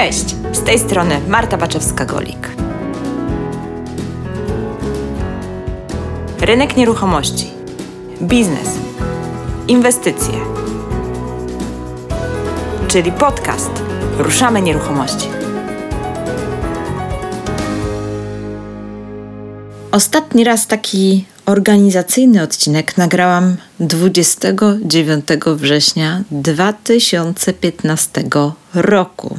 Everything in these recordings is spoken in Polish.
Cześć, z tej strony Marta Baczewska-Golik. Rynek nieruchomości, biznes, inwestycje, czyli podcast Ruszamy Nieruchomości. Ostatni raz taki organizacyjny odcinek nagrałam 29 września 2015 roku.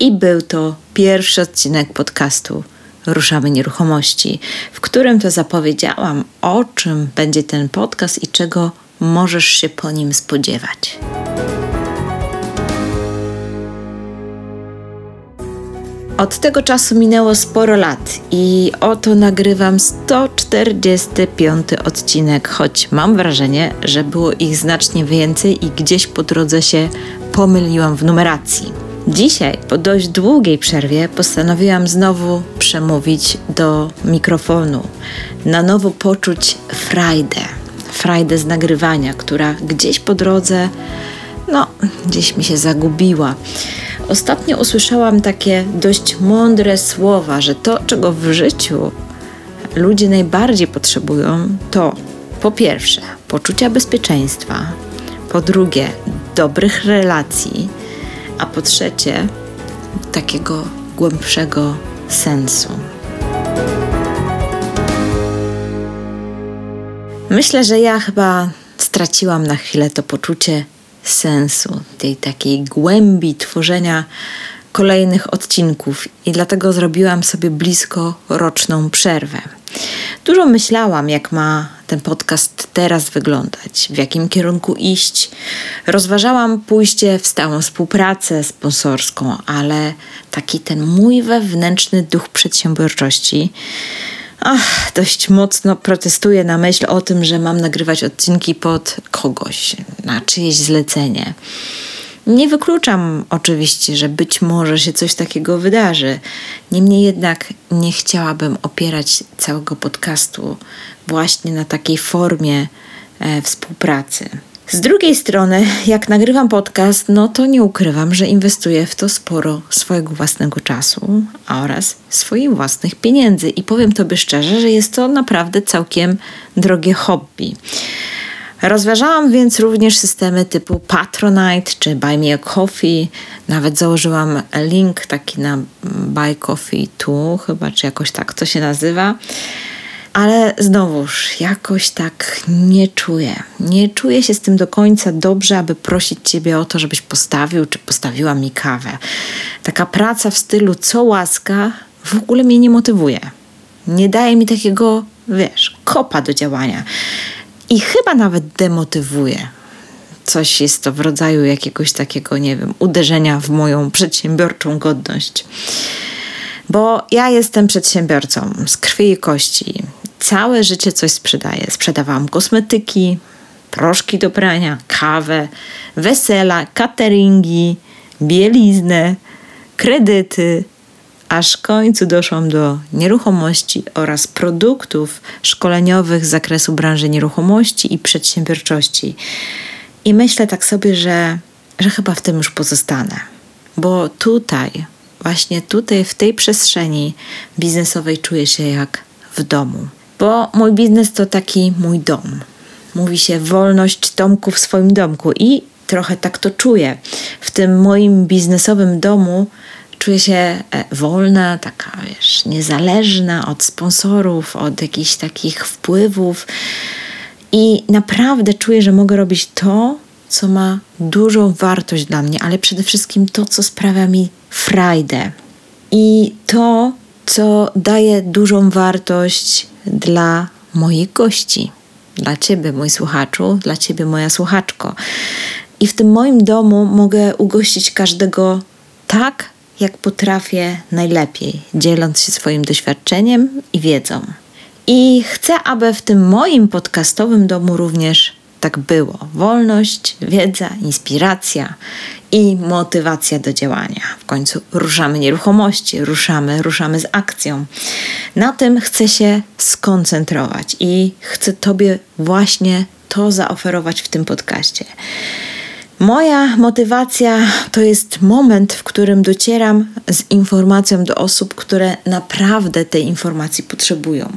I był to pierwszy odcinek podcastu Ruszamy Nieruchomości, w którym to zapowiedziałam, o czym będzie ten podcast i czego możesz się po nim spodziewać. Od tego czasu minęło sporo lat i oto nagrywam 145 odcinek, choć mam wrażenie, że było ich znacznie więcej i gdzieś po drodze się pomyliłam w numeracji. Dzisiaj, po dość długiej przerwie, postanowiłam znowu przemówić do mikrofonu, na nowo poczuć frajdę, frajdę z nagrywania, która gdzieś po drodze, no, gdzieś mi się zagubiła. Ostatnio usłyszałam takie dość mądre słowa, że to, czego w życiu ludzie najbardziej potrzebują, to po pierwsze poczucia bezpieczeństwa, po drugie dobrych relacji, a po trzecie takiego głębszego sensu. Myślę, że ja chyba straciłam na chwilę to poczucie sensu, tej takiej głębi tworzenia kolejnych odcinków i dlatego zrobiłam sobie blisko roczną przerwę. Dużo myślałam, jak ma ten podcast teraz wyglądać, w jakim kierunku iść. Rozważałam pójście w stałą współpracę sponsorską, ale taki ten mój wewnętrzny duch przedsiębiorczości ach, dość mocno protestuję na myśl o tym, że mam nagrywać odcinki pod kogoś, na czyjeś zlecenie. Nie wykluczam oczywiście, że być może się coś takiego wydarzy. Niemniej jednak nie chciałabym opierać całego podcastu właśnie na takiej formie e, współpracy. Z drugiej strony, jak nagrywam podcast, no to nie ukrywam, że inwestuję w to sporo swojego własnego czasu oraz swoich własnych pieniędzy. I powiem Tobie szczerze, że jest to naprawdę całkiem drogie hobby. Rozważałam więc również systemy typu Patronite czy Buy Me a Coffee. Nawet założyłam link taki na Buy Coffee Tu, chyba, czy jakoś tak to się nazywa. Ale znowuż jakoś tak nie czuję. Nie czuję się z tym do końca dobrze, aby prosić Ciebie o to, żebyś postawił czy postawiła mi kawę. Taka praca w stylu co łaska w ogóle mnie nie motywuje. Nie daje mi takiego, wiesz, kopa do działania. I chyba nawet demotywuje. Coś jest to w rodzaju jakiegoś takiego, nie wiem, uderzenia w moją przedsiębiorczą godność. Bo ja jestem przedsiębiorcą z krwi i kości całe życie coś sprzedaję. Sprzedawałam kosmetyki, proszki do prania, kawę, wesela, cateringi, bieliznę, kredyty, aż w końcu doszłam do nieruchomości oraz produktów szkoleniowych z zakresu branży nieruchomości i przedsiębiorczości. I myślę tak sobie, że, że chyba w tym już pozostanę, bo tutaj, właśnie tutaj, w tej przestrzeni biznesowej czuję się jak w domu bo mój biznes to taki mój dom. Mówi się wolność domku w swoim domku i trochę tak to czuję. W tym moim biznesowym domu czuję się e, wolna, taka wiesz, niezależna od sponsorów, od jakichś takich wpływów i naprawdę czuję, że mogę robić to, co ma dużą wartość dla mnie, ale przede wszystkim to, co sprawia mi frajdę. I to, co daje dużą wartość dla moich gości, dla Ciebie, mój słuchaczu, dla Ciebie, moja słuchaczko. I w tym moim domu mogę ugościć każdego tak, jak potrafię najlepiej, dzieląc się swoim doświadczeniem i wiedzą. I chcę, aby w tym moim podcastowym domu również tak było. Wolność, wiedza, inspiracja i motywacja do działania. W końcu ruszamy nieruchomości, ruszamy, ruszamy z akcją. Na tym chcę się skoncentrować i chcę Tobie właśnie to zaoferować w tym podcaście. Moja motywacja to jest moment, w którym docieram z informacją do osób, które naprawdę tej informacji potrzebują.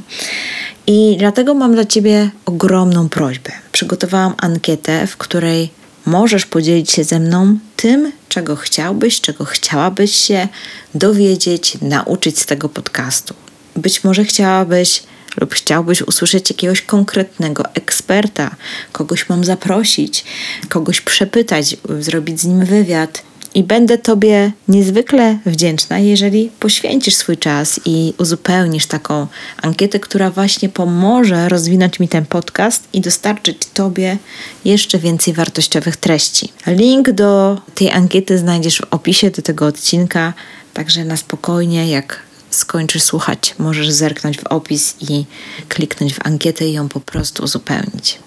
I dlatego mam dla Ciebie ogromną prośbę. Przygotowałam ankietę, w której możesz podzielić się ze mną tym, czego chciałbyś, czego chciałabyś się dowiedzieć, nauczyć z tego podcastu. Być może chciałabyś lub chciałbyś usłyszeć jakiegoś konkretnego eksperta, kogoś mam zaprosić, kogoś przepytać, zrobić z nim wywiad. I będę Tobie niezwykle wdzięczna, jeżeli poświęcisz swój czas i uzupełnisz taką ankietę, która właśnie pomoże rozwinąć mi ten podcast i dostarczyć Tobie jeszcze więcej wartościowych treści. Link do tej ankiety znajdziesz w opisie do tego odcinka, także na spokojnie, jak skończysz słuchać, możesz zerknąć w opis i kliknąć w ankietę i ją po prostu uzupełnić.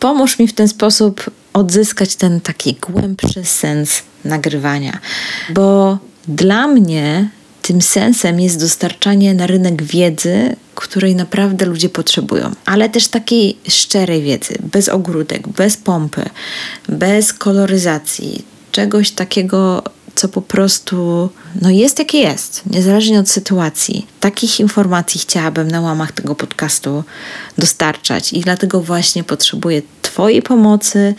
Pomóż mi w ten sposób odzyskać ten taki głębszy sens nagrywania, bo dla mnie tym sensem jest dostarczanie na rynek wiedzy, której naprawdę ludzie potrzebują, ale też takiej szczerej wiedzy, bez ogródek, bez pompy, bez koloryzacji, czegoś takiego co po prostu no jest jakie jest, niezależnie od sytuacji. Takich informacji chciałabym na łamach tego podcastu dostarczać i dlatego właśnie potrzebuję Twojej pomocy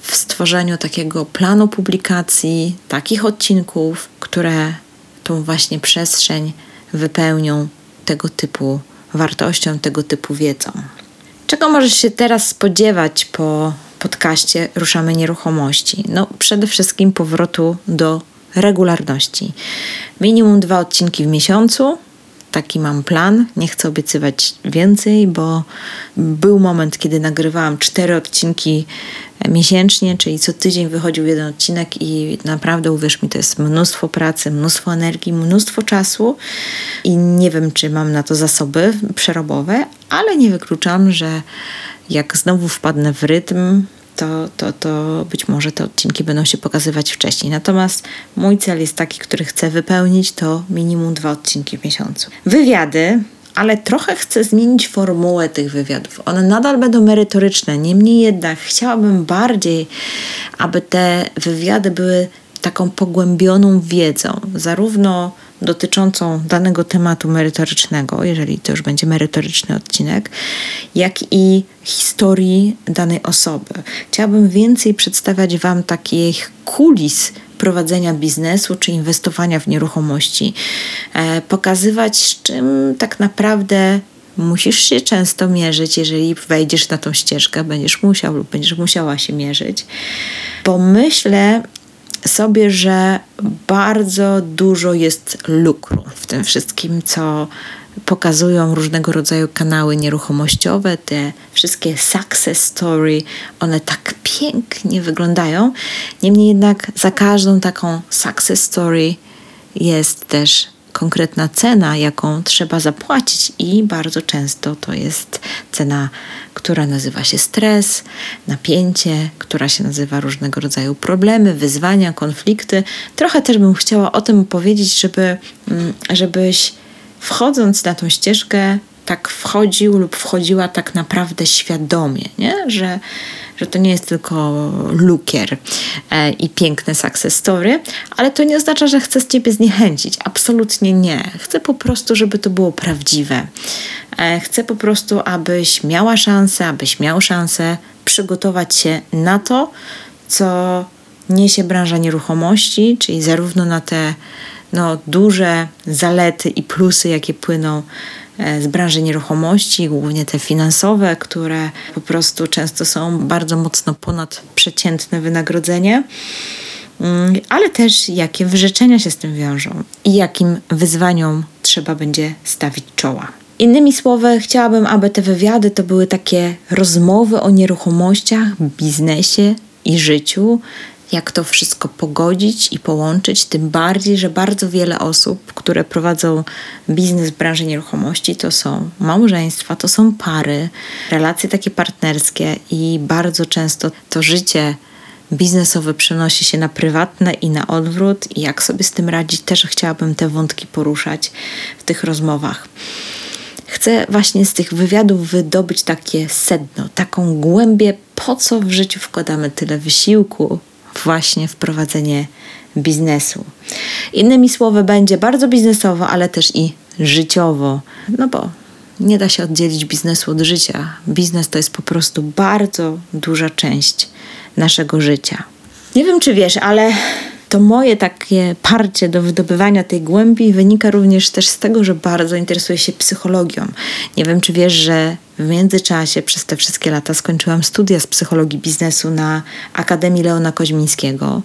w stworzeniu takiego planu publikacji, takich odcinków, które tą właśnie przestrzeń wypełnią tego typu wartością, tego typu wiedzą. Czego możesz się teraz spodziewać po podcaście Ruszamy Nieruchomości? No, przede wszystkim powrotu do regularności. Minimum dwa odcinki w miesiącu. Taki mam plan. Nie chcę obiecywać więcej, bo był moment, kiedy nagrywałam cztery odcinki miesięcznie, czyli co tydzień wychodził jeden odcinek i naprawdę uwierz mi, to jest mnóstwo pracy, mnóstwo energii, mnóstwo czasu i nie wiem, czy mam na to zasoby przerobowe, ale nie wykluczam, że jak znowu wpadnę w rytm, to, to, to być może te odcinki będą się pokazywać wcześniej. Natomiast mój cel jest taki, który chcę wypełnić, to minimum dwa odcinki w miesiącu. Wywiady, ale trochę chcę zmienić formułę tych wywiadów. One nadal będą merytoryczne, niemniej jednak chciałabym bardziej, aby te wywiady były taką pogłębioną wiedzą, zarówno dotyczącą danego tematu merytorycznego, jeżeli to już będzie merytoryczny odcinek, jak i historii danej osoby. Chciałabym więcej przedstawiać Wam takich kulis prowadzenia biznesu czy inwestowania w nieruchomości, e, pokazywać, z czym tak naprawdę musisz się często mierzyć, jeżeli wejdziesz na tą ścieżkę, będziesz musiał lub będziesz musiała się mierzyć. Bo myślę, sobie, że bardzo dużo jest lukru w tym wszystkim, co pokazują różnego rodzaju kanały nieruchomościowe, te wszystkie success story, one tak pięknie wyglądają. Niemniej jednak za każdą taką success story jest też konkretna cena, jaką trzeba zapłacić, i bardzo często to jest cena, która nazywa się stres, napięcie, która się nazywa różnego rodzaju problemy, wyzwania, konflikty. Trochę też bym chciała o tym powiedzieć, żeby, mm, żebyś wchodząc na tą ścieżkę, tak wchodził lub wchodziła tak naprawdę świadomie, nie? Że, że to nie jest tylko lukier e, i piękne success story, ale to nie oznacza, że chcę z ciebie zniechęcić. Absolutnie nie. Chcę po prostu, żeby to było prawdziwe. E, chcę po prostu, abyś miała szansę, abyś miał szansę przygotować się na to, co niesie branża nieruchomości, czyli zarówno na te no, duże zalety i plusy, jakie płyną z branży nieruchomości, głównie te finansowe, które po prostu często są bardzo mocno ponadprzeciętne wynagrodzenie, mm, ale też jakie wyrzeczenia się z tym wiążą i jakim wyzwaniom trzeba będzie stawić czoła. Innymi słowy, chciałabym, aby te wywiady to były takie rozmowy o nieruchomościach, biznesie i życiu, jak to wszystko pogodzić i połączyć, tym bardziej, że bardzo wiele osób, które prowadzą biznes w branży nieruchomości, to są małżeństwa, to są pary, relacje takie partnerskie i bardzo często to życie biznesowe przenosi się na prywatne i na odwrót i jak sobie z tym radzić, też chciałabym te wątki poruszać w tych rozmowach. Chcę właśnie z tych wywiadów wydobyć takie sedno, taką głębię, po co w życiu wkładamy tyle wysiłku, właśnie w prowadzenie biznesu. Innymi słowy, będzie bardzo biznesowo, ale też i życiowo, no bo nie da się oddzielić biznesu od życia. Biznes to jest po prostu bardzo duża część naszego życia. Nie wiem, czy wiesz, ale to moje takie parcie do wydobywania tej głębi wynika również też z tego, że bardzo interesuję się psychologią. Nie wiem, czy wiesz, że w międzyczasie przez te wszystkie lata skończyłam studia z psychologii biznesu na Akademii Leona Koźmińskiego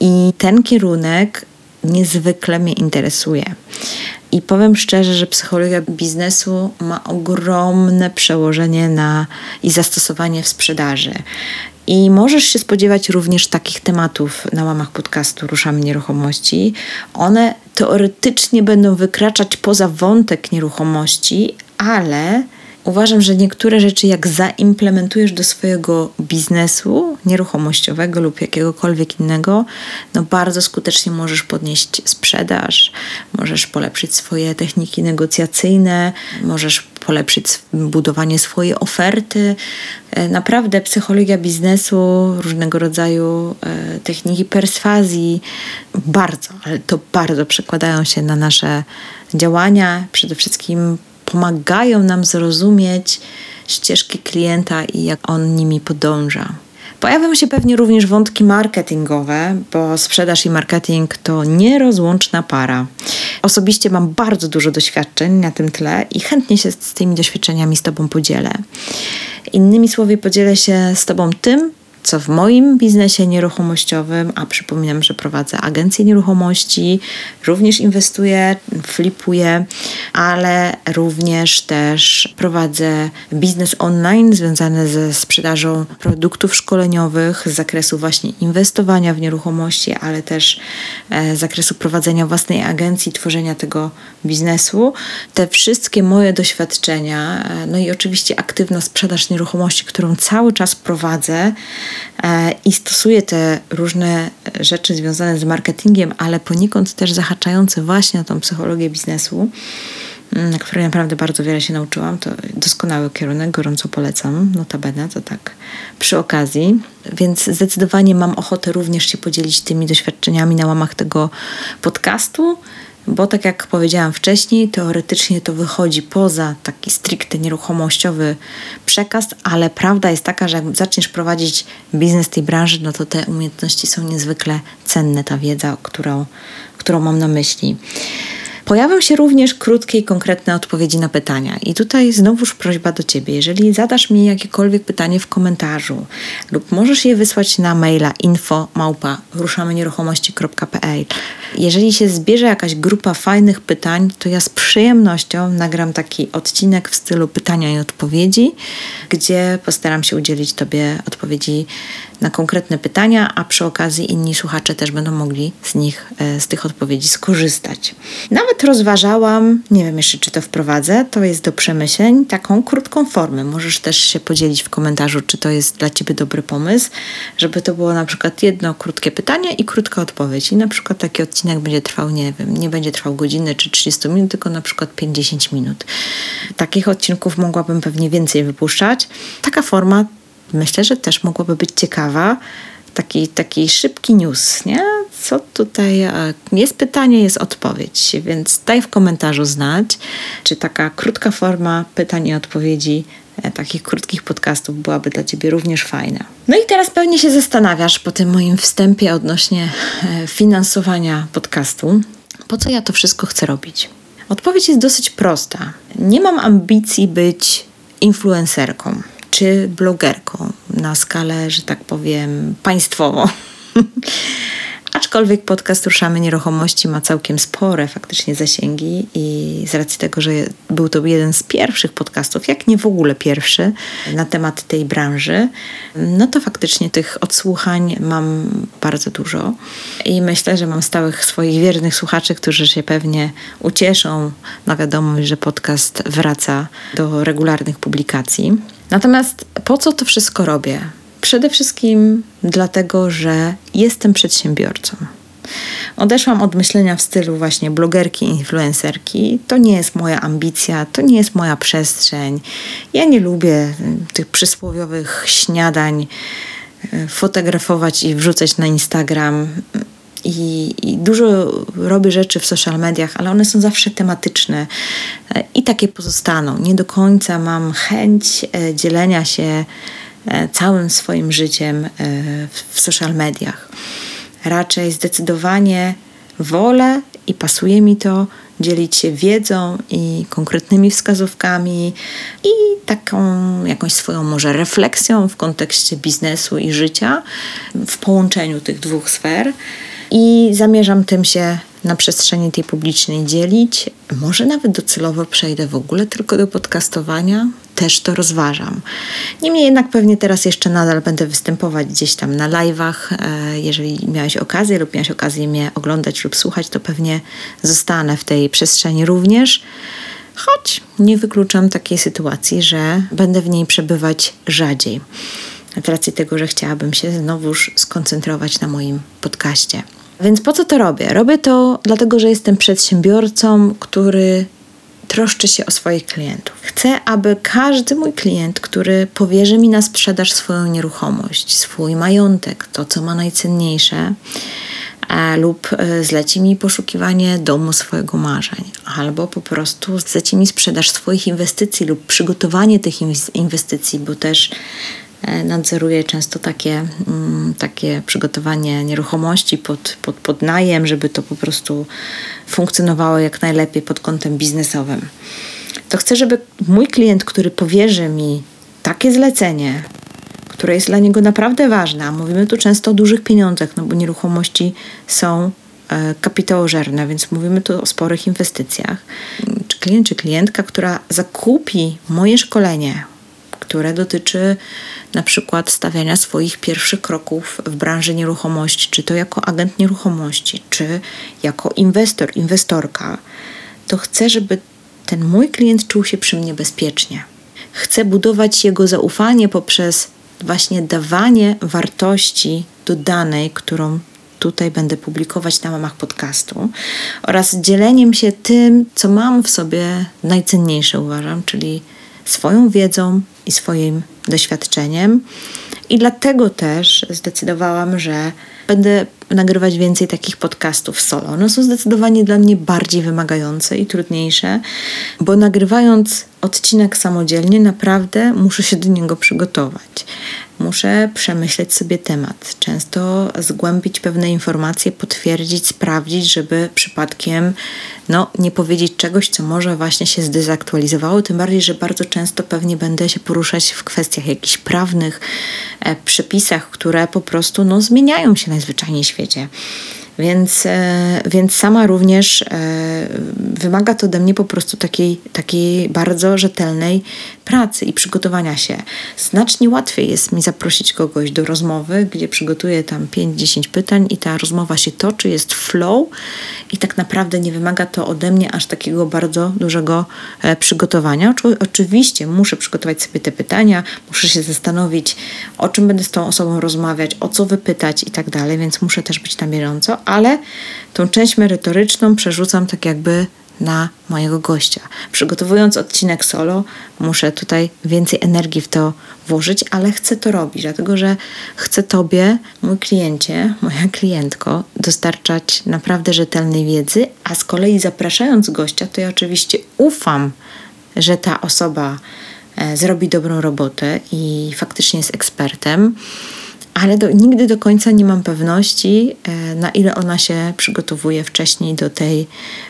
i ten kierunek niezwykle mnie interesuje. I powiem szczerze, że psychologia biznesu ma ogromne przełożenie na i zastosowanie w sprzedaży. I możesz się spodziewać również takich tematów na łamach podcastu Ruszamy Nieruchomości. One teoretycznie będą wykraczać poza wątek nieruchomości, ale uważam, że niektóre rzeczy, jak zaimplementujesz do swojego biznesu nieruchomościowego lub jakiegokolwiek innego, no bardzo skutecznie możesz podnieść sprzedaż, możesz polepszyć swoje techniki negocjacyjne, możesz polepszyć budowanie swojej oferty. E, naprawdę psychologia biznesu, różnego rodzaju e, techniki perswazji, bardzo, ale to bardzo przekładają się na nasze działania. Przede wszystkim pomagają nam zrozumieć ścieżki klienta i jak on nimi podąża. Pojawią się pewnie również wątki marketingowe, bo sprzedaż i marketing to nierozłączna para. Osobiście mam bardzo dużo doświadczeń na tym tle i chętnie się z tymi doświadczeniami z Tobą podzielę. Innymi słowy, podzielę się z Tobą tym, co w moim biznesie nieruchomościowym, a przypominam, że prowadzę agencję nieruchomości, również inwestuję, flipuję, ale również też prowadzę biznes online związany ze sprzedażą produktów szkoleniowych z zakresu właśnie inwestowania w nieruchomości, ale też e, z zakresu prowadzenia własnej agencji, tworzenia tego biznesu. Te wszystkie moje doświadczenia, e, no i oczywiście aktywna sprzedaż nieruchomości, którą cały czas prowadzę, i stosuje te różne rzeczy związane z marketingiem, ale poniekąd też zahaczające właśnie na tą psychologię biznesu, mm, na której naprawdę bardzo wiele się nauczyłam. To doskonały kierunek, gorąco polecam, notabene, to tak przy okazji. Więc zdecydowanie mam ochotę również się podzielić tymi doświadczeniami na łamach tego podcastu bo tak jak powiedziałam wcześniej, teoretycznie to wychodzi poza taki stricte nieruchomościowy przekaz, ale prawda jest taka, że jak zaczniesz prowadzić biznes tej branży, no to te umiejętności są niezwykle cenne, ta wiedza, którą, którą mam na myśli. Pojawią się również krótkie i konkretne odpowiedzi na pytania. I tutaj znowuż prośba do Ciebie. Jeżeli zadasz mi jakiekolwiek pytanie w komentarzu lub możesz je wysłać na maila info małpa ruszamenieruchomości.pl Jeżeli się zbierze jakaś grupa fajnych pytań, to ja z przyjemnością nagram taki odcinek w stylu pytania i odpowiedzi, gdzie postaram się udzielić Tobie odpowiedzi na konkretne pytania, a przy okazji inni słuchacze też będą mogli z nich, e, z tych odpowiedzi skorzystać. Nawet rozważałam, nie wiem jeszcze czy to wprowadzę, to jest do przemyśleń, taką krótką formę. Możesz też się podzielić w komentarzu, czy to jest dla Ciebie dobry pomysł, żeby to było na przykład jedno krótkie pytanie i krótka odpowiedź. I na przykład taki odcinek będzie trwał, nie wiem, nie będzie trwał godziny czy 30 minut, tylko na przykład 50 minut. Takich odcinków mogłabym pewnie więcej wypuszczać. Taka forma myślę, że też mogłaby być ciekawa. Taki, taki szybki news, nie? Co tutaj e, jest pytanie, jest odpowiedź, więc daj w komentarzu znać, czy taka krótka forma pytań i odpowiedzi e, takich krótkich podcastów byłaby dla Ciebie również fajna. No i teraz pewnie się zastanawiasz po tym moim wstępie odnośnie e, finansowania podcastu, po co ja to wszystko chcę robić? Odpowiedź jest dosyć prosta. Nie mam ambicji być influencerką czy blogerką na skalę, że tak powiem, państwową. Aczkolwiek podcast Ruszamy Nieruchomości ma całkiem spore faktycznie zasięgi i z racji tego, że był to jeden z pierwszych podcastów, jak nie w ogóle pierwszy na temat tej branży, no to faktycznie tych odsłuchań mam bardzo dużo i myślę, że mam stałych swoich wiernych słuchaczy, którzy się pewnie ucieszą na wiadomość, że podcast wraca do regularnych publikacji. Natomiast po co to wszystko robię? Przede wszystkim dlatego, że jestem przedsiębiorcą. Odeszłam od myślenia w stylu właśnie blogerki, influencerki. To nie jest moja ambicja, to nie jest moja przestrzeń. Ja nie lubię tych przysłowiowych śniadań e, fotografować i wrzucać na Instagram. I, I, dużo robię rzeczy w social mediach, ale one są zawsze tematyczne e, i takie pozostaną. Nie do końca mam chęć e, dzielenia się całym swoim życiem w social mediach. Raczej zdecydowanie wolę i pasuje mi to dzielić się wiedzą i konkretnymi wskazówkami i taką jakąś swoją może refleksją w kontekście biznesu i życia w połączeniu tych dwóch sfer. I zamierzam tym się na przestrzeni tej publicznej dzielić. Może nawet docelowo przejdę w ogóle tylko do podcastowania. Też to rozważam. Niemniej jednak pewnie teraz jeszcze nadal będę występować gdzieś tam na live'ach. E, jeżeli miałeś okazję lub miałeś okazję mnie oglądać lub słuchać, to pewnie zostanę w tej przestrzeni również. Choć nie wykluczam takiej sytuacji, że będę w niej przebywać rzadziej. Z racji tego, że chciałabym się znowuż skoncentrować na moim podcaście. Więc po co to robię? Robię to dlatego, że jestem przedsiębiorcą, który troszczy się o swoich klientów. Chcę, aby każdy mój klient, który powierzy mi na sprzedaż swoją nieruchomość, swój majątek, to co ma najcenniejsze, e, lub e, zleci mi poszukiwanie domu swojego marzeń, albo po prostu zleci mi sprzedaż swoich inwestycji lub przygotowanie tych inwestycji, bo też E, nadzoruję często takie, mm, takie przygotowanie nieruchomości pod, pod, pod najem, żeby to po prostu funkcjonowało jak najlepiej pod kątem biznesowym. To chcę, żeby mój klient, który powierzy mi takie zlecenie, które jest dla niego naprawdę ważne, mówimy tu często o dużych pieniądzach, no bo nieruchomości są e, kapitałożerne, więc mówimy tu o sporych inwestycjach. Czy klient, czy klientka, która zakupi moje szkolenie, które dotyczy na przykład stawiania swoich pierwszych kroków w branży nieruchomości, czy to jako agent nieruchomości, czy jako inwestor, inwestorka, to chcę, żeby ten mój klient czuł się przy mnie bezpiecznie. Chcę budować jego zaufanie poprzez właśnie dawanie wartości dodanej, którą tutaj będę publikować na mamach podcastu, oraz dzieleniem się tym, co mam w sobie najcenniejsze, uważam, czyli swoją wiedzą i swoim doświadczeniem. I dlatego też zdecydowałam, że będę nagrywać więcej takich podcastów solo. One są zdecydowanie dla mnie bardziej wymagające i trudniejsze, bo nagrywając odcinek samodzielnie, naprawdę muszę się do niego przygotować. Muszę przemyśleć sobie temat, często zgłębić pewne informacje, potwierdzić, sprawdzić, żeby przypadkiem no, nie powiedzieć czegoś, co może właśnie się zdezaktualizowało. Tym bardziej, że bardzo często pewnie będę się poruszać w kwestiach jakichś prawnych, e, przepisach, które po prostu no, zmieniają się najzwyczajniej w świecie. Więc, e, więc sama również e, wymaga to ode mnie po prostu takiej, takiej bardzo rzetelnej pracy i przygotowania się. Znacznie łatwiej jest mi zaprosić kogoś do rozmowy, gdzie przygotuję tam 5-10 pytań i ta rozmowa się toczy, jest flow i tak naprawdę nie wymaga to ode mnie aż takiego bardzo dużego e, przygotowania. Oczywiście muszę przygotować sobie te pytania, muszę się zastanowić, o czym będę z tą osobą rozmawiać, o co wypytać i tak dalej, więc muszę też być na bieżąco, ale tą część merytoryczną przerzucam tak jakby na mojego gościa. Przygotowując odcinek solo, muszę tutaj więcej energii w to włożyć, ale chcę to robić, dlatego że chcę Tobie, mój kliencie, moja klientko, dostarczać naprawdę rzetelnej wiedzy, a z kolei zapraszając gościa, to ja oczywiście ufam, że ta osoba e, zrobi dobrą robotę i faktycznie jest ekspertem ale do, nigdy do końca nie mam pewności, e, na ile ona się przygotowuje wcześniej do tej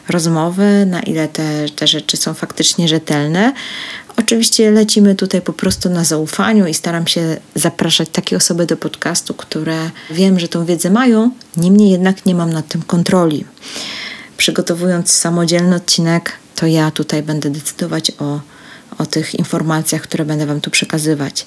rozmowy, na ile te, te rzeczy są faktycznie rzetelne. Oczywiście lecimy tutaj po prostu na zaufaniu i staram się zapraszać takie osoby do podcastu, które wiem, że tą wiedzę mają, niemniej jednak nie mam nad tym kontroli. Przygotowując samodzielny odcinek, to ja tutaj będę decydować o o tych informacjach, które będę Wam tu przekazywać.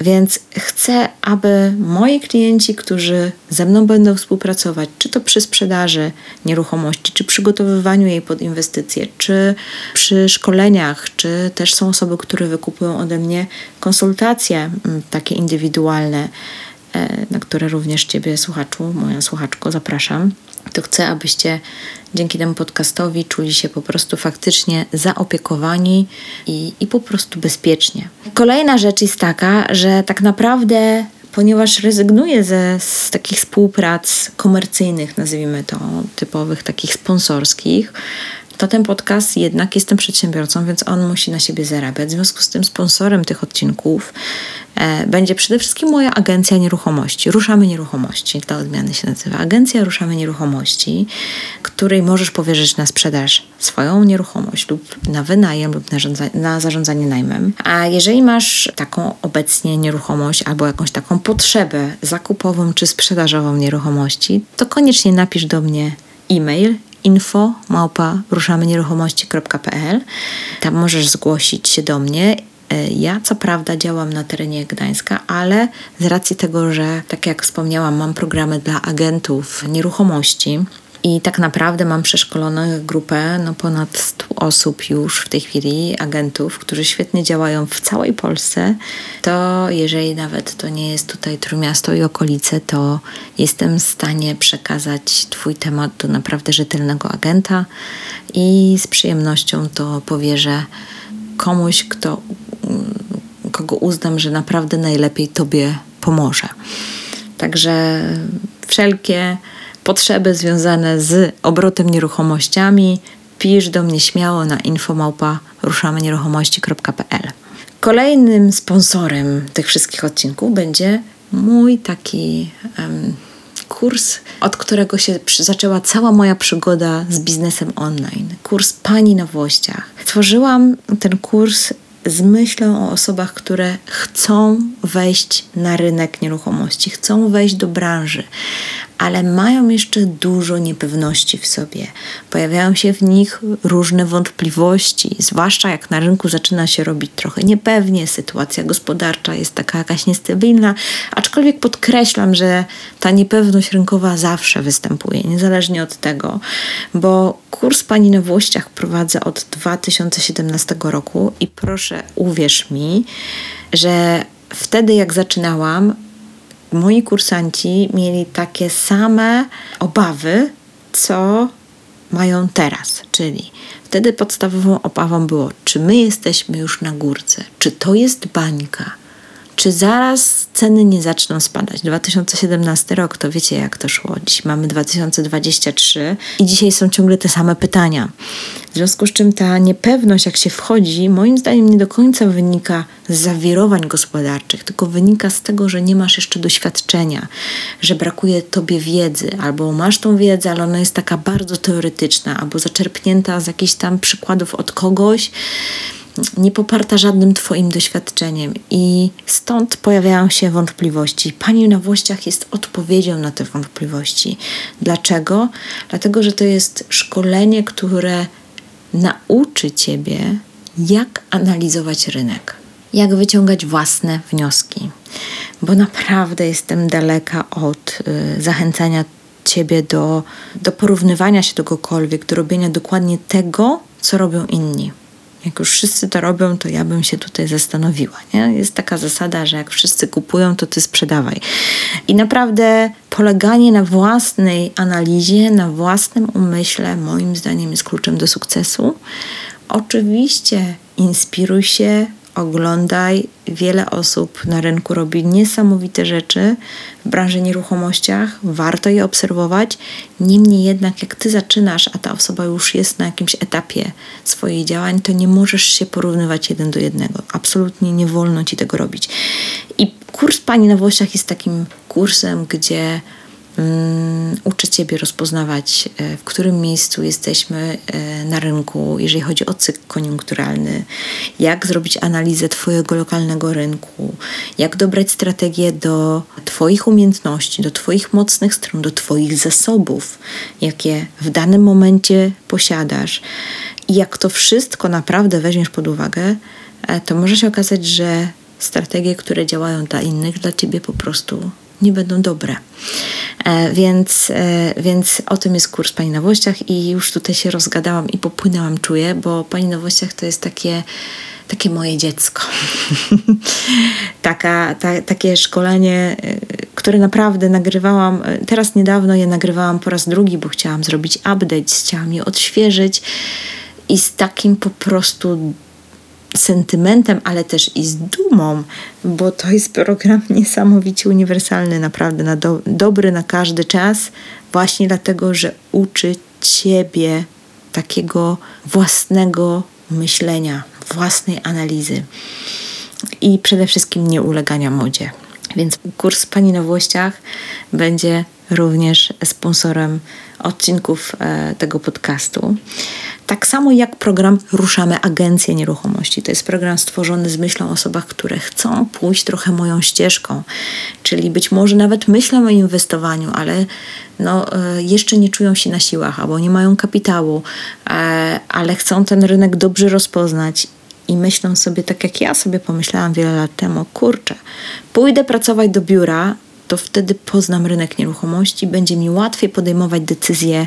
Więc chcę, aby moi klienci, którzy ze mną będą współpracować, czy to przy sprzedaży nieruchomości, czy przygotowywaniu jej pod inwestycje, czy przy szkoleniach, czy też są osoby, które wykupują ode mnie konsultacje mm, takie indywidualne, e, na które również Ciebie, słuchaczu, moja słuchaczko, zapraszam to chcę, abyście dzięki temu podcastowi czuli się po prostu faktycznie zaopiekowani i, i po prostu bezpiecznie. Kolejna rzecz jest taka, że tak naprawdę ponieważ rezygnuję ze, z takich współprac komercyjnych, nazwijmy to, typowych, takich sponsorskich, to ten podcast jednak jestem przedsiębiorcą, więc on musi na siebie zarabiać. W związku z tym sponsorem tych odcinków e, będzie przede wszystkim moja agencja nieruchomości. Ruszamy Nieruchomości, dla odmiany się nazywa. Agencja Ruszamy Nieruchomości, której możesz powierzyć na sprzedaż swoją nieruchomość lub na wynajem lub na, na zarządzanie najmem. A jeżeli masz taką obecnie nieruchomość albo jakąś taką potrzebę zakupową czy sprzedażową nieruchomości, to koniecznie napisz do mnie e-mail info małpa ruszamenieruchomości.pl. Tam możesz zgłosić się do mnie. E, ja co prawda działam na terenie Gdańska, ale z racji tego, że tak jak wspomniałam, mam programy dla agentów nieruchomości, i tak naprawdę mam przeszkoloną grupę, no ponad 100 osób już w tej chwili, agentów, którzy świetnie działają w całej Polsce. To jeżeli nawet to nie jest tutaj Trójmiasto i okolice, to jestem w stanie przekazać Twój temat do naprawdę rzetelnego agenta i z przyjemnością to powierzę komuś, kto, kogo uznam, że naprawdę najlepiej Tobie pomoże. Także wszelkie potrzeby związane z obrotem nieruchomościami, pisz do mnie śmiało na infomałpa ruszamenieruchomości.pl. Kolejnym sponsorem tych wszystkich odcinków będzie mój taki um, kurs, od którego się zaczęła cała moja przygoda z biznesem online. Kurs Pani na Włościach. Tworzyłam ten kurs z myślą o osobach, które chcą wejść na rynek nieruchomości, chcą wejść do branży, ale mają jeszcze dużo niepewności w sobie. Pojawiają się w nich różne wątpliwości, zwłaszcza jak na rynku zaczyna się robić trochę niepewnie, sytuacja gospodarcza jest taka jakaś niestabilna, aczkolwiek podkreślam, że ta niepewność rynkowa zawsze występuje, niezależnie od tego, bo kurs Pani na Włościach prowadzę od 2017 roku i proszę uwierz mi, że wtedy jak zaczynałam, moi kursanci mieli takie same obawy, co mają teraz. Czyli wtedy podstawową obawą było, czy my jesteśmy już na górce, czy to jest bańka, czy zaraz ceny nie zaczną spadać. 2017 rok, to wiecie jak to szło. Dziś mamy 2023 i dzisiaj są ciągle te same pytania. W związku z czym ta niepewność, jak się wchodzi, moim zdaniem nie do końca wynika z zawirowań gospodarczych, tylko wynika z tego, że nie masz jeszcze doświadczenia, że brakuje tobie wiedzy, albo masz tą wiedzę, ale ona jest taka bardzo teoretyczna, albo zaczerpnięta z jakichś tam przykładów od kogoś nie poparta żadnym Twoim doświadczeniem i stąd pojawiają się wątpliwości. Pani na Włościach jest odpowiedzią na te wątpliwości. Dlaczego? Dlatego, że to jest szkolenie, które nauczy Ciebie, jak analizować rynek, jak wyciągać własne wnioski, bo naprawdę jestem daleka od y, zachęcania Ciebie do, do porównywania się do kogokolwiek, do robienia dokładnie tego, co robią inni jak już wszyscy to robią, to ja bym się tutaj zastanowiła. Nie? Jest taka zasada, że jak wszyscy kupują, to ty sprzedawaj. I naprawdę poleganie na własnej analizie, na własnym umyśle, moim zdaniem, jest kluczem do sukcesu. Oczywiście inspiruj się, oglądaj. Wiele osób na rynku robi niesamowite rzeczy w branży nieruchomościach, warto je obserwować. Niemniej jednak, jak ty zaczynasz, a ta osoba już jest na jakimś etapie swoich działań, to nie możesz się porównywać jeden do jednego. Absolutnie nie wolno ci tego robić. I kurs Pani na Włościach jest takim kursem, gdzie um, uczę Ciebie rozpoznawać, e, w którym miejscu jesteśmy e, na rynku, jeżeli chodzi o cykl koniunkturalny, jak zrobić analizę Twojego lokalnego rynku, jak dobrać strategię do Twoich umiejętności, do Twoich mocnych stron, do Twoich zasobów, jakie w danym momencie posiadasz. I jak to wszystko naprawdę weźmiesz pod uwagę, e, to może się okazać, że strategie, które działają dla innych, dla ciebie po prostu nie będą dobre. E, więc, e, więc o tym jest kurs Pani na Włościach i już tutaj się rozgadałam i popłynęłam, czuję, bo Pani na Włościach to jest takie takie moje dziecko. Taka, ta, takie szkolenie, e, które naprawdę nagrywałam, teraz niedawno je nagrywałam po raz drugi, bo chciałam zrobić update, chciałam je odświeżyć i z takim po prostu sentymentem, ale też i z dumą, bo to jest program niesamowicie uniwersalny, naprawdę na do, dobry na każdy czas, właśnie dlatego, że uczy ciebie takiego własnego myślenia, własnej analizy i przede wszystkim nie ulegania modzie. Więc kurs Pani na Włościach będzie również sponsorem odcinków e, tego podcastu. Tak samo jak program Ruszamy Agencję Nieruchomości. To jest program stworzony z myślą o osobach, które chcą pójść trochę moją ścieżką, czyli być może nawet myślą o inwestowaniu, ale no, e, jeszcze nie czują się na siłach albo nie mają kapitału, e, ale chcą ten rynek dobrze rozpoznać i myślą sobie tak, jak ja sobie pomyślałam wiele lat temu, kurczę, pójdę pracować do biura, to wtedy poznam rynek nieruchomości, będzie mi łatwiej podejmować decyzje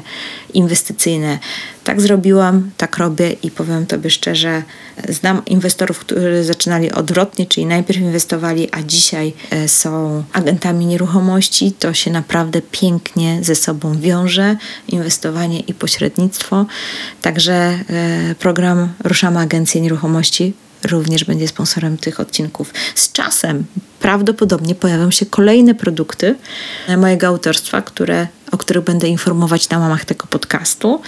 inwestycyjne. Tak zrobiłam, tak robię i powiem Tobie szczerze, znam inwestorów, którzy zaczynali odwrotnie, czyli najpierw inwestowali, a dzisiaj e, są agentami nieruchomości. To się naprawdę pięknie ze sobą wiąże, inwestowanie i pośrednictwo. Także e, program Ruszamy Agencję Nieruchomości również będzie sponsorem tych odcinków. Z czasem prawdopodobnie pojawią się kolejne produkty mojego autorstwa, które, o których będę informować na łamach tego podcastu.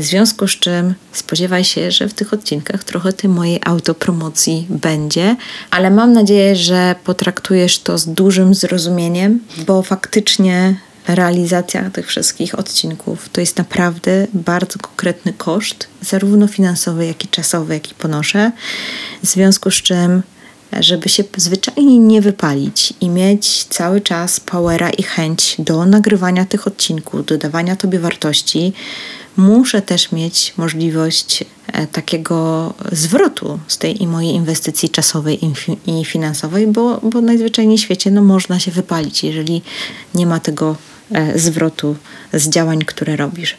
W związku z czym spodziewaj się, że w tych odcinkach trochę tej mojej autopromocji będzie, ale mam nadzieję, że potraktujesz to z dużym zrozumieniem, bo faktycznie realizacja tych wszystkich odcinków to jest naprawdę bardzo konkretny koszt, zarówno finansowy, jak i czasowy, jaki ponoszę. W związku z czym, żeby się zwyczajnie nie wypalić i mieć cały czas powera i chęć do nagrywania tych odcinków, dodawania Tobie wartości, muszę też mieć możliwość e, takiego zwrotu z tej mojej inwestycji czasowej i finansowej, bo, bo najzwyczajniej w świecie no, można się wypalić, jeżeli nie ma tego E, zwrotu z działań, które robisz.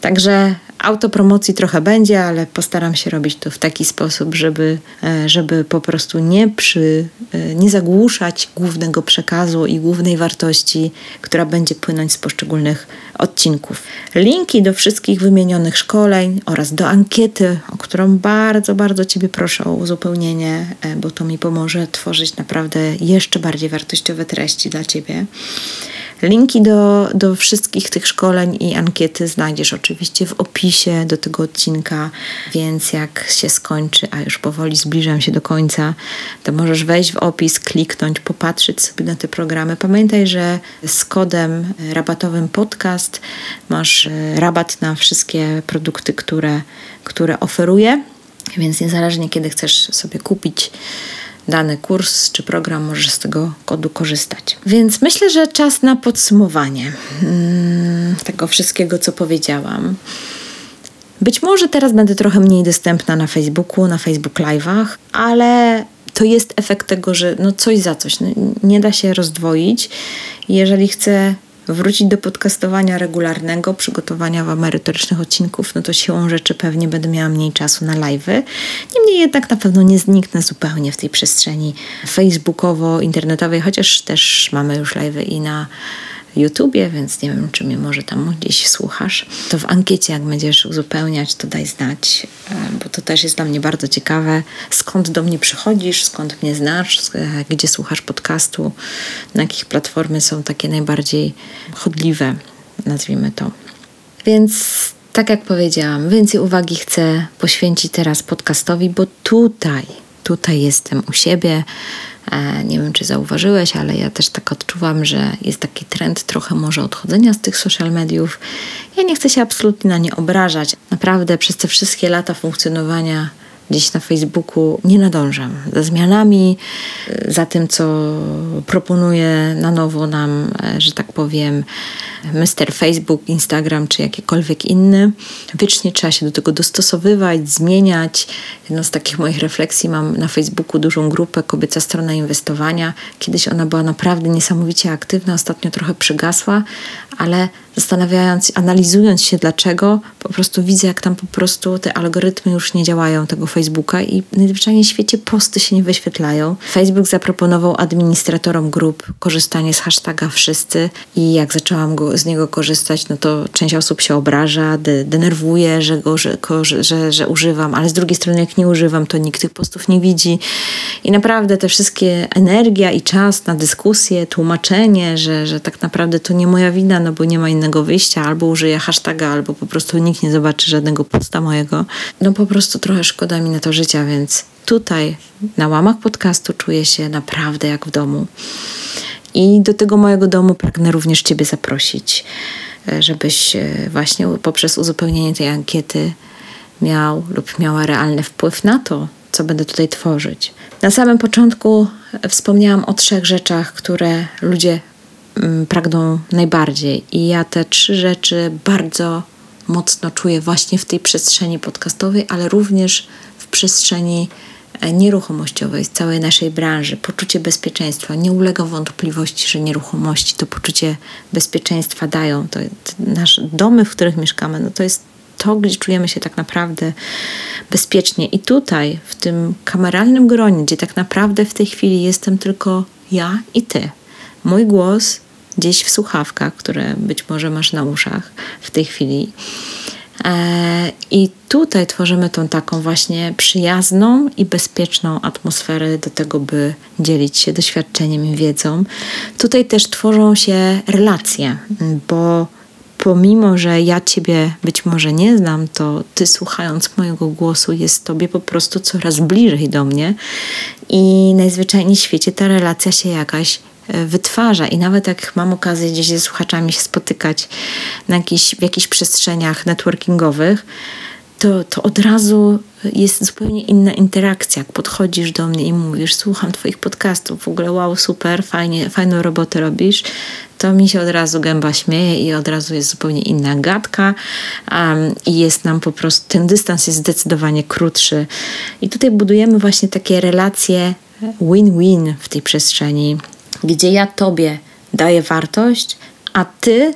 Także autopromocji trochę będzie, ale postaram się robić to w taki sposób, żeby, e, żeby po prostu nie, przy, e, nie zagłuszać głównego przekazu i głównej wartości, która będzie płynąć z poszczególnych odcinków. Linki do wszystkich wymienionych szkoleń oraz do ankiety, o którą bardzo, bardzo Ciebie proszę o uzupełnienie, bo to mi pomoże tworzyć naprawdę jeszcze bardziej wartościowe treści dla Ciebie. Linki do, do wszystkich tych szkoleń i ankiety znajdziesz oczywiście w opisie do tego odcinka, więc jak się skończy, a już powoli zbliżam się do końca, to możesz wejść w opis, kliknąć, popatrzeć sobie na te programy. Pamiętaj, że z kodem rabatowym podcast masz e, rabat na wszystkie produkty, które, które oferuję, więc niezależnie kiedy chcesz sobie kupić dany kurs czy program, możesz z tego kodu korzystać. Więc myślę, że czas na podsumowanie hmm, tego wszystkiego, co powiedziałam. Być może teraz będę trochę mniej dostępna na Facebooku, na Facebook Live'ach, ale to jest efekt tego, że no coś za coś. No, nie da się rozdwoić. Jeżeli chcę wrócić do podcastowania regularnego, przygotowania wam merytorycznych odcinków, no to siłą rzeczy pewnie będę miała mniej czasu na live'y. Niemniej jednak na pewno nie zniknę zupełnie w tej przestrzeni facebookowo-internetowej, chociaż też mamy już live'y i na YouTubie, więc nie wiem, czy mnie może tam gdzieś słuchasz. To w ankiecie, jak będziesz uzupełniać, to daj znać, e, bo to też jest dla mnie bardzo ciekawe, skąd do mnie przychodzisz, skąd mnie znasz, e, gdzie słuchasz podcastu, na jakich platformy są takie najbardziej chodliwe, nazwijmy to. Więc tak jak powiedziałam, więcej uwagi chcę poświęcić teraz podcastowi, bo tutaj, tutaj jestem u siebie nie wiem, czy zauważyłeś, ale ja też tak odczuwam, że jest taki trend trochę może odchodzenia z tych social mediów. Ja nie chcę się absolutnie na nie obrażać. Naprawdę przez te wszystkie lata funkcjonowania gdzieś na Facebooku nie nadążam za zmianami, za tym, co proponuje na nowo nam, e, że tak powiem, Mr. Facebook, Instagram czy jakikolwiek inny. Wiecznie trzeba się do tego dostosowywać, zmieniać. Jedną z takich moich refleksji mam na Facebooku dużą grupę Kobieca Strona Inwestowania. Kiedyś ona była naprawdę niesamowicie aktywna, ostatnio trochę przygasła, ale zastanawiając, analizując się dlaczego, po prostu widzę, jak tam po prostu te algorytmy już nie działają tego Facebooka i najzwyczajniej w świecie posty się nie wyświetlają. Facebook zaproponował administratorom grup korzystanie z hashtaga wszyscy i jak zaczęłam go, z niego korzystać, no to część osób się obraża, de, denerwuje, że, go, że, że, że używam, ale z drugiej strony jak nie używam, to nikt tych postów nie widzi. I naprawdę te wszystkie energia i czas na dyskusję, tłumaczenie, że, że tak naprawdę to nie moja wina, no bo nie ma innego wyjścia, albo użyję hashtaga, albo po prostu nikt nie zobaczy żadnego posta mojego. No po prostu trochę szkoda mi na to życia, więc tutaj na łamach podcastu czuję się naprawdę jak w domu. I do tego mojego domu pragnę również Ciebie zaprosić, e, żebyś e, właśnie poprzez uzupełnienie tej ankiety miał lub miała realny wpływ na to, co będę tutaj tworzyć. Na samym początku wspomniałam o trzech rzeczach, które ludzie pragną najbardziej, i ja te trzy rzeczy bardzo mocno czuję właśnie w tej przestrzeni podcastowej, ale również w przestrzeni e, nieruchomościowej z całej naszej branży. Poczucie bezpieczeństwa. Nie ulega wątpliwości, że nieruchomości to poczucie bezpieczeństwa dają. To nasze domy, w których mieszkamy, no to jest to, gdzie czujemy się tak naprawdę bezpiecznie. I tutaj, w tym kameralnym gronie, gdzie tak naprawdę w tej chwili jestem tylko ja i ty, mój głos gdzieś w słuchawkach, które być może masz na uszach w tej chwili. E, I tutaj tworzymy tą taką właśnie przyjazną i bezpieczną atmosferę do tego, by dzielić się doświadczeniem i wiedzą. Tutaj też tworzą się relacje, bo pomimo, że ja Ciebie być może nie znam, to Ty słuchając mojego głosu jest Tobie po prostu coraz bliżej do mnie i najzwyczajniej w świecie ta relacja się jakaś wytwarza i nawet jak mam okazję gdzieś ze słuchaczami się spotykać na jakiś, w jakichś przestrzeniach networkingowych, to, to od razu jest zupełnie inna interakcja. Jak podchodzisz do mnie i mówisz, słucham Twoich podcastów, w ogóle wow, super, fajnie, fajną robotę robisz, to mi się od razu gęba śmieje i od razu jest zupełnie inna gadka um, i jest nam po prostu, ten dystans jest zdecydowanie krótszy. I tutaj budujemy właśnie takie relacje win-win w tej przestrzeni, gdzie ja Tobie daję wartość, a Ty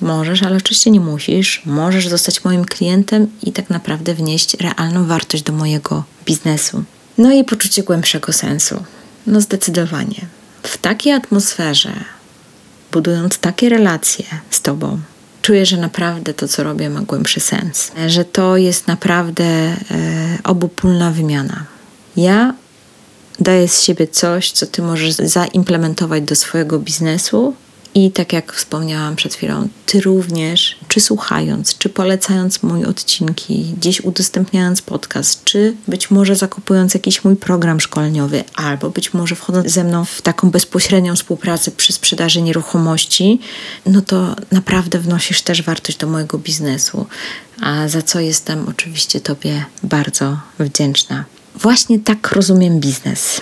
Możesz, ale oczywiście nie musisz. Możesz zostać moim klientem i tak naprawdę wnieść realną wartość do mojego biznesu. No i poczucie głębszego sensu. No zdecydowanie. W takiej atmosferze, budując takie relacje z Tobą, czuję, że naprawdę to, co robię, ma głębszy sens. Że to jest naprawdę e, obopólna wymiana. Ja daję z siebie coś, co Ty możesz zaimplementować do swojego biznesu, i tak jak wspomniałam przed chwilą, ty również, czy słuchając, czy polecając moje odcinki, gdzieś udostępniając podcast, czy być może zakupując jakiś mój program szkoleniowy, albo być może wchodząc ze mną w taką bezpośrednią współpracę przy sprzedaży nieruchomości, no to naprawdę wnosisz też wartość do mojego biznesu, a za co jestem oczywiście Tobie bardzo wdzięczna. Właśnie tak rozumiem biznes.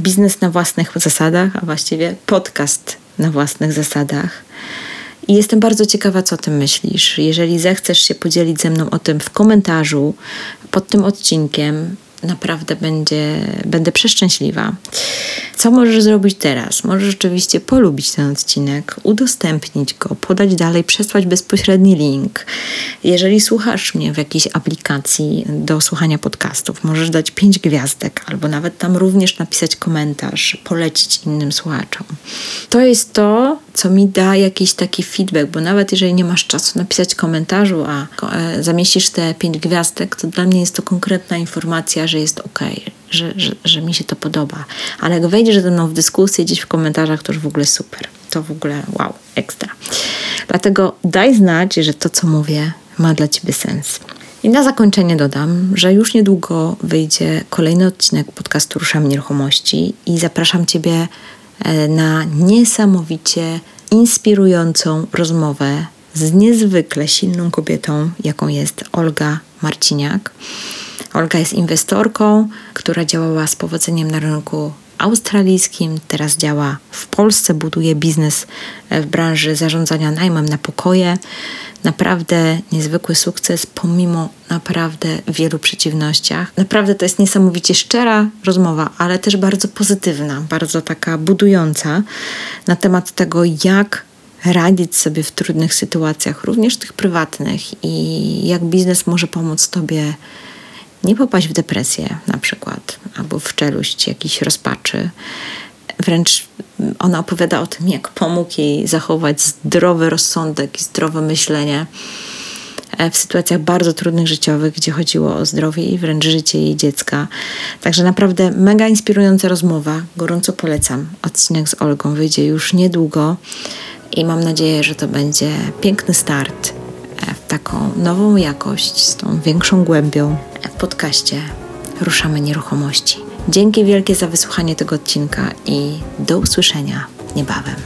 Biznes na własnych zasadach, a właściwie podcast na własnych zasadach. I jestem bardzo ciekawa, co o tym myślisz. Jeżeli zechcesz się podzielić ze mną o tym w komentarzu pod tym odcinkiem, naprawdę będzie, będę przeszczęśliwa. Co możesz zrobić teraz? Możesz rzeczywiście polubić ten odcinek, udostępnić go, podać dalej, przesłać bezpośredni link. Jeżeli słuchasz mnie w jakiejś aplikacji do słuchania podcastów, możesz dać pięć gwiazdek albo nawet tam również napisać komentarz, polecić innym słuchaczom. To jest to, co mi da jakiś taki feedback, bo nawet jeżeli nie masz czasu napisać komentarzu, a e, zamieścisz te pięć gwiazdek, to dla mnie jest to konkretna informacja, że jest ok, że, że, że mi się to podoba. Ale jak wejdziesz ze mną w dyskusję gdzieś w komentarzach, to już w ogóle super. To w ogóle wow, ekstra. Dlatego daj znać, że to, co mówię, ma dla Ciebie sens. I na zakończenie dodam, że już niedługo wyjdzie kolejny odcinek podcastu Ruszam Nieruchomości i zapraszam Ciebie e, na niesamowicie inspirującą rozmowę z niezwykle silną kobietą, jaką jest Olga Marciniak. Olga jest inwestorką, która działała z powodzeniem na rynku australijskim, teraz działa w Polsce, buduje biznes w branży zarządzania najmem na pokoje. Naprawdę niezwykły sukces, pomimo naprawdę wielu przeciwnościach. Naprawdę to jest niesamowicie szczera rozmowa, ale też bardzo pozytywna, bardzo taka budująca na temat tego, jak radzić sobie w trudnych sytuacjach, również tych prywatnych, i jak biznes może pomóc Tobie nie popaść w depresję, na przykład, albo w czeluść jakiejś rozpaczy. Wręcz ona opowiada o tym, jak pomógł jej zachować zdrowy rozsądek i zdrowe myślenie E, w sytuacjach bardzo trudnych życiowych, gdzie chodziło o zdrowie i wręcz życie jej dziecka. Także naprawdę mega inspirująca rozmowa. Gorąco polecam. Odcinek z Olgą wyjdzie już niedługo i mam nadzieję, że to będzie piękny start e, w taką nową jakość, z tą większą głębią w podcaście Ruszamy Nieruchomości. Dzięki wielkie za wysłuchanie tego odcinka i do usłyszenia niebawem.